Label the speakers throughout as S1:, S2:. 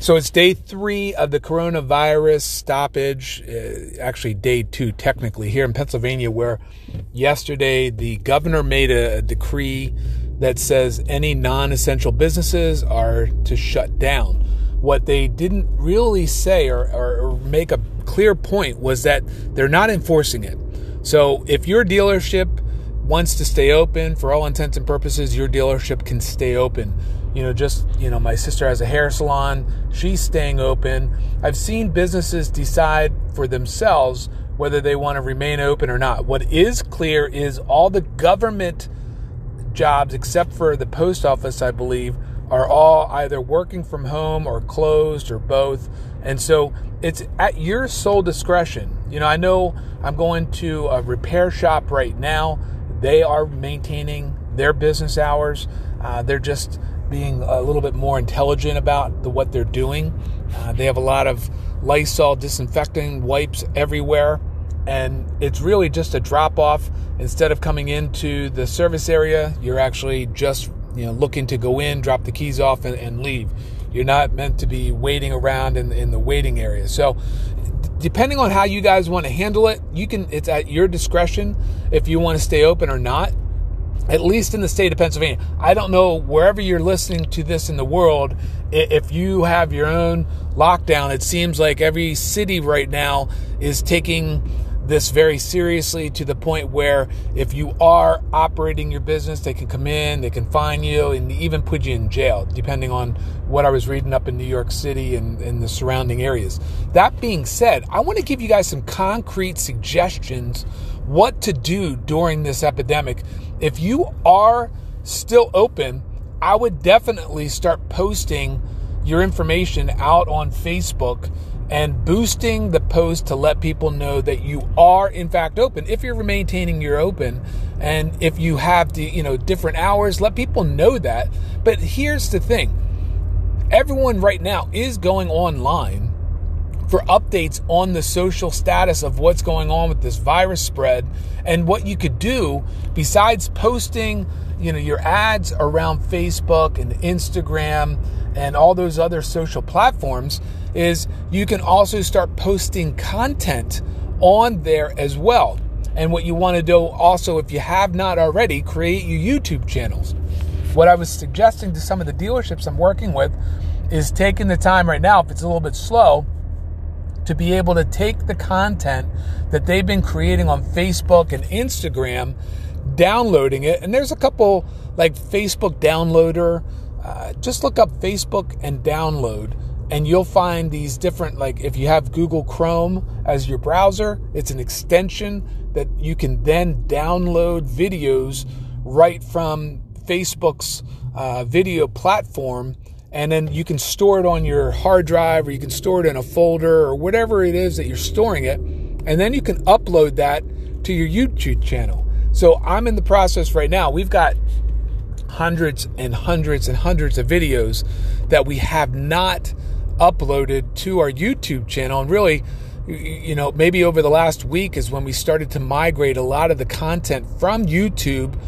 S1: So it's day three of the coronavirus stoppage, uh, actually, day two, technically, here in Pennsylvania, where yesterday the governor made a, a decree that says any non essential businesses are to shut down. What they didn't really say or, or, or make a clear point was that they're not enforcing it. So if your dealership wants to stay open, for all intents and purposes, your dealership can stay open you know, just, you know, my sister has a hair salon, she's staying open. I've seen businesses decide for themselves whether they want to remain open or not. What is clear is all the government jobs, except for the post office, I believe, are all either working from home or closed or both. And so it's at your sole discretion. You know, I know I'm going to a repair shop right now. They are maintaining their business hours. Uh, they're just being a little bit more intelligent about the, what they're doing. Uh, they have a lot of Lysol disinfecting wipes everywhere, and it's really just a drop off. Instead of coming into the service area, you're actually just you know looking to go in, drop the keys off, and, and leave. You're not meant to be waiting around in, in the waiting area. So, depending on how you guys want to handle it, you can. It's at your discretion if you want to stay open or not at least in the state of Pennsylvania. I don't know wherever you're listening to this in the world, if you have your own lockdown, it seems like every city right now is taking this very seriously to the point where if you are operating your business, they can come in, they can fine you, and even put you in jail, depending on what I was reading up in New York City and, and the surrounding areas. That being said, I want to give you guys some concrete suggestions what to do during this epidemic. If you are still open, I would definitely start posting your information out on Facebook and boosting the post to let people know that you are in fact open. If you're maintaining your open and if you have the you know different hours let people know that. But here's the thing. Everyone right now is going online for updates on the social status of what's going on with this virus spread and what you could do besides posting you know your ads around Facebook and Instagram and all those other social platforms is you can also start posting content on there as well. And what you want to do also if you have not already create your YouTube channels. What I was suggesting to some of the dealerships I'm working with is taking the time right now if it's a little bit slow to be able to take the content that they've been creating on Facebook and Instagram, downloading it. And there's a couple like Facebook downloader. Uh, just look up Facebook and download, and you'll find these different, like if you have Google Chrome as your browser, it's an extension that you can then download videos right from Facebook's uh, video platform and then you can store it on your hard drive or you can store it in a folder or whatever it is that you're storing it and then you can upload that to your YouTube channel. So I'm in the process right now. We've got hundreds and hundreds and hundreds of videos that we have not uploaded to our YouTube channel and really you know maybe over the last week is when we started to migrate a lot of the content from YouTube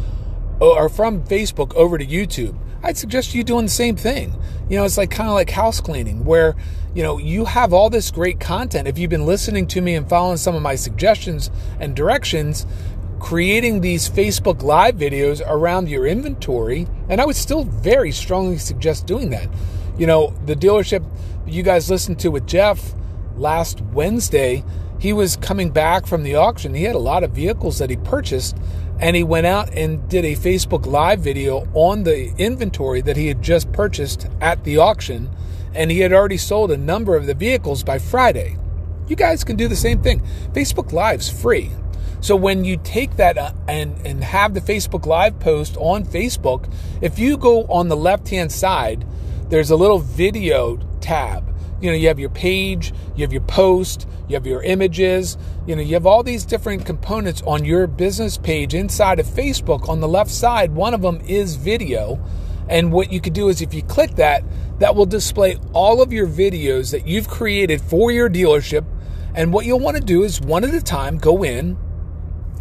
S1: or from Facebook over to YouTube. I'd suggest you doing the same thing. You know, it's like kind of like house cleaning where, you know, you have all this great content. If you've been listening to me and following some of my suggestions and directions, creating these Facebook Live videos around your inventory, and I would still very strongly suggest doing that. You know, the dealership you guys listened to with Jeff last Wednesday, he was coming back from the auction. He had a lot of vehicles that he purchased and he went out and did a Facebook Live video on the inventory that he had just purchased at the auction, and he had already sold a number of the vehicles by Friday. You guys can do the same thing. Facebook Live's free. So when you take that uh, and and have the Facebook Live post on Facebook, if you go on the left-hand side, there's a little video tab you know, you have your page, you have your post, you have your images, you know, you have all these different components on your business page inside of Facebook. On the left side, one of them is video. And what you could do is if you click that, that will display all of your videos that you've created for your dealership. And what you'll want to do is one at a time go in.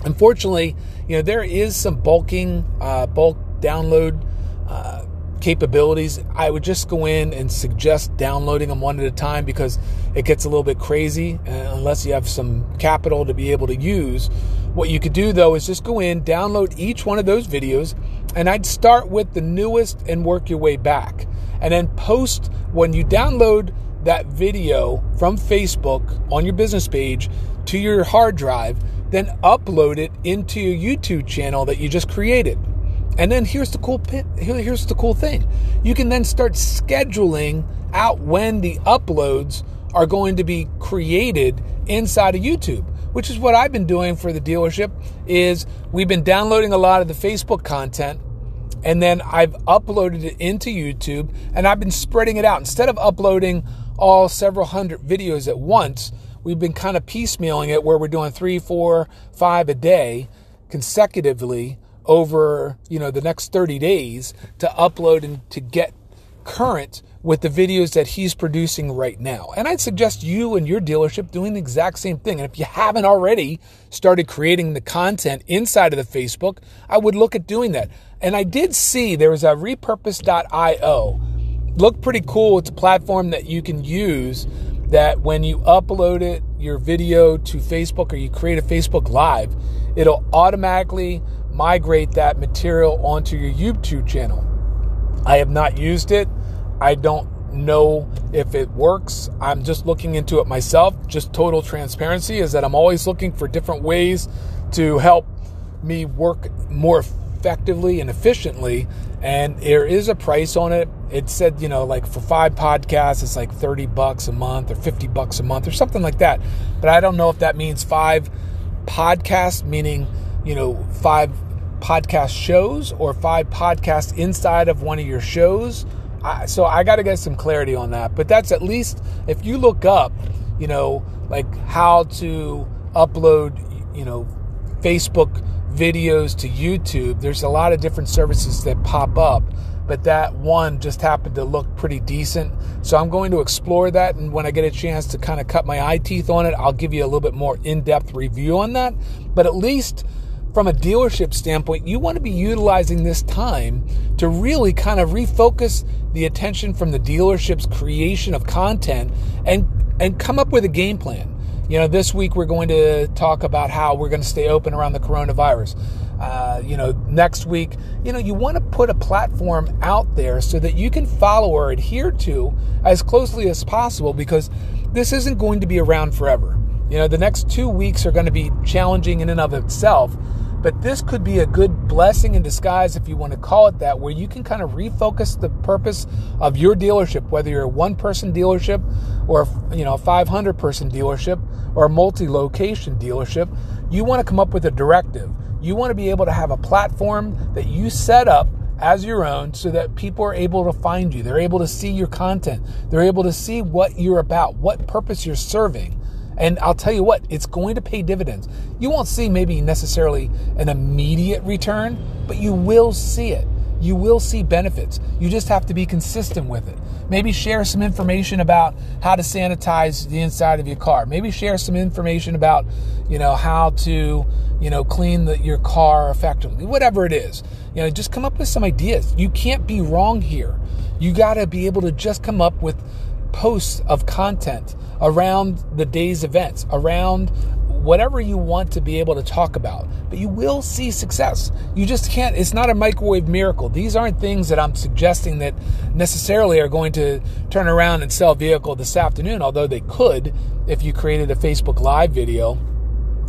S1: Unfortunately, you know, there is some bulking, uh, bulk download uh, capabilities, I would just go in and suggest downloading them one at a time because it gets a little bit crazy uh, unless you have some capital to be able to use. What you could do though is just go in, download each one of those videos, and I'd start with the newest and work your way back. And then post when you download that video from Facebook on your business page to your hard drive, then upload it into your YouTube channel that you just created. And then here's the cool here's the cool thing. You can then start scheduling out when the uploads are going to be created inside of YouTube, which is what I've been doing for the dealership is we've been downloading a lot of the Facebook content and then I've uploaded it into YouTube and I've been spreading it out instead of uploading all several hundred videos at once. We've been kind of piecemealing it where we're doing three, four, five a day consecutively over you know the next 30 days to upload and to get current with the videos that he's producing right now. And I'd suggest you and your dealership doing the exact same thing. And if you haven't already started creating the content inside of the Facebook, I would look at doing that. And I did see there was a repurpose.io. Looked pretty cool. It's a platform that you can use that when you upload it, your video to Facebook or you create a Facebook Live, it'll automatically migrate that material onto your YouTube channel. I have not used it. I don't know if it works. I'm just looking into it myself. Just total transparency is that I'm always looking for different ways to help me work more effectively and efficiently. And there is a price on it. It said, you know, like for five podcasts, it's like 30 bucks a month or 50 bucks a month or something like that. But I don't know if that means five podcasts, meaning, you know, five podcast shows or five podcasts inside of one of your shows. I, so I got to get some clarity on that. But that's at least if you look up, you know, like how to upload, you know, Facebook videos to YouTube. There's a lot of different services that pop up, but that one just happened to look pretty decent. So I'm going to explore that. And when I get a chance to kind of cut my eye teeth on it, I'll give you a little bit more in depth review on that. But at least from a dealership standpoint, you want to be utilizing this time to really kind of refocus the attention from the dealership's creation of content and and come up with a game plan. You know, this week we're going to talk about how we're going to stay open around the coronavirus. Uh, you know, next week, you know, you want to put a platform out there so that you can follow or adhere to as closely as possible because this isn't going to be around forever. You know, the next two weeks are going to be challenging in and of itself, but this could be a good blessing in disguise, if you want to call it that, where you can kind of refocus the purpose of your dealership, whether you're a one person dealership or you know a 500 person dealership or a multi-location dealership. You want to come up with a directive. You want to be able to have a platform that you set up as your own so that people are able to find you. They're able to see your content. They're able to see what you're about, what purpose you're serving. And I'll tell you what, it's going to pay dividends. You won't see maybe necessarily an immediate return, but you will see it. You will see benefits. You just have to be consistent with it. Maybe share some information about how to sanitize the inside of your car. Maybe share some information about, you know, how to, you know, clean the, your car effectively. Whatever it is. You know, just come up with some ideas. You can't be wrong here. You got to be able to just come up with posts of content around the day's events, around whatever you want to be able to talk about. But you will see success. You just can't, it's not a microwave miracle. These aren't things that I'm suggesting that necessarily are going to turn around and sell vehicle this afternoon, although they could if you created a Facebook Live video.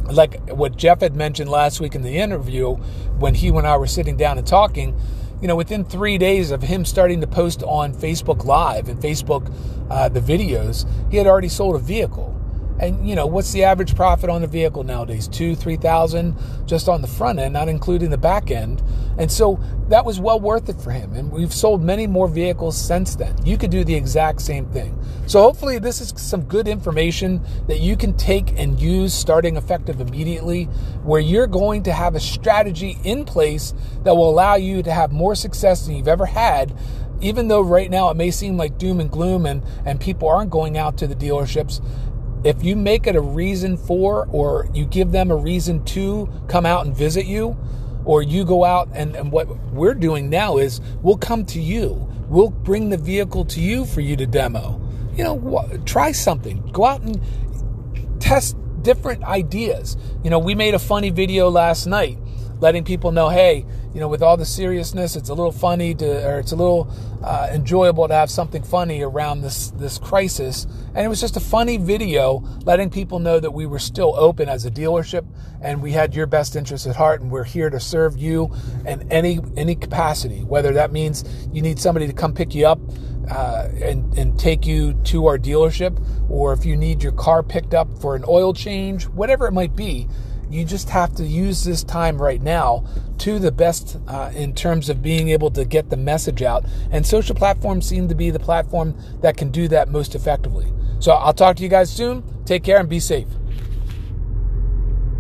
S1: Like what Jeff had mentioned last week in the interview when he and I were sitting down and talking you know, within three days of him starting to post on Facebook Live and Facebook uh, the videos, he had already sold a vehicle. And you know, what's the average profit on a vehicle nowadays? Two, three thousand just on the front end, not including the back end. And so that was well worth it for him. And we've sold many more vehicles since then. You could do the exact same thing. So hopefully this is some good information that you can take and use starting effective immediately, where you're going to have a strategy in place that will allow you to have more success than you've ever had even though right now it may seem like doom and gloom and, and people aren't going out to the dealerships, if you make it a reason for or you give them a reason to come out and visit you, or you go out and, and what we're doing now is we'll come to you. We'll bring the vehicle to you for you to demo. You know, try something. Go out and test different ideas. You know, we made a funny video last night letting people know, hey, you know, with all the seriousness, it's a little funny to, or it's a little uh, enjoyable to have something funny around this this crisis. And it was just a funny video, letting people know that we were still open as a dealership, and we had your best interest at heart, and we're here to serve you in any any capacity. Whether that means you need somebody to come pick you up. Uh, and, and take you to our dealership, or if you need your car picked up for an oil change, whatever it might be, you just have to use this time right now to the best uh, in terms of being able to get the message out. And social platforms seem to be the platform that can do that most effectively. So I'll talk to you guys soon. Take care and be safe.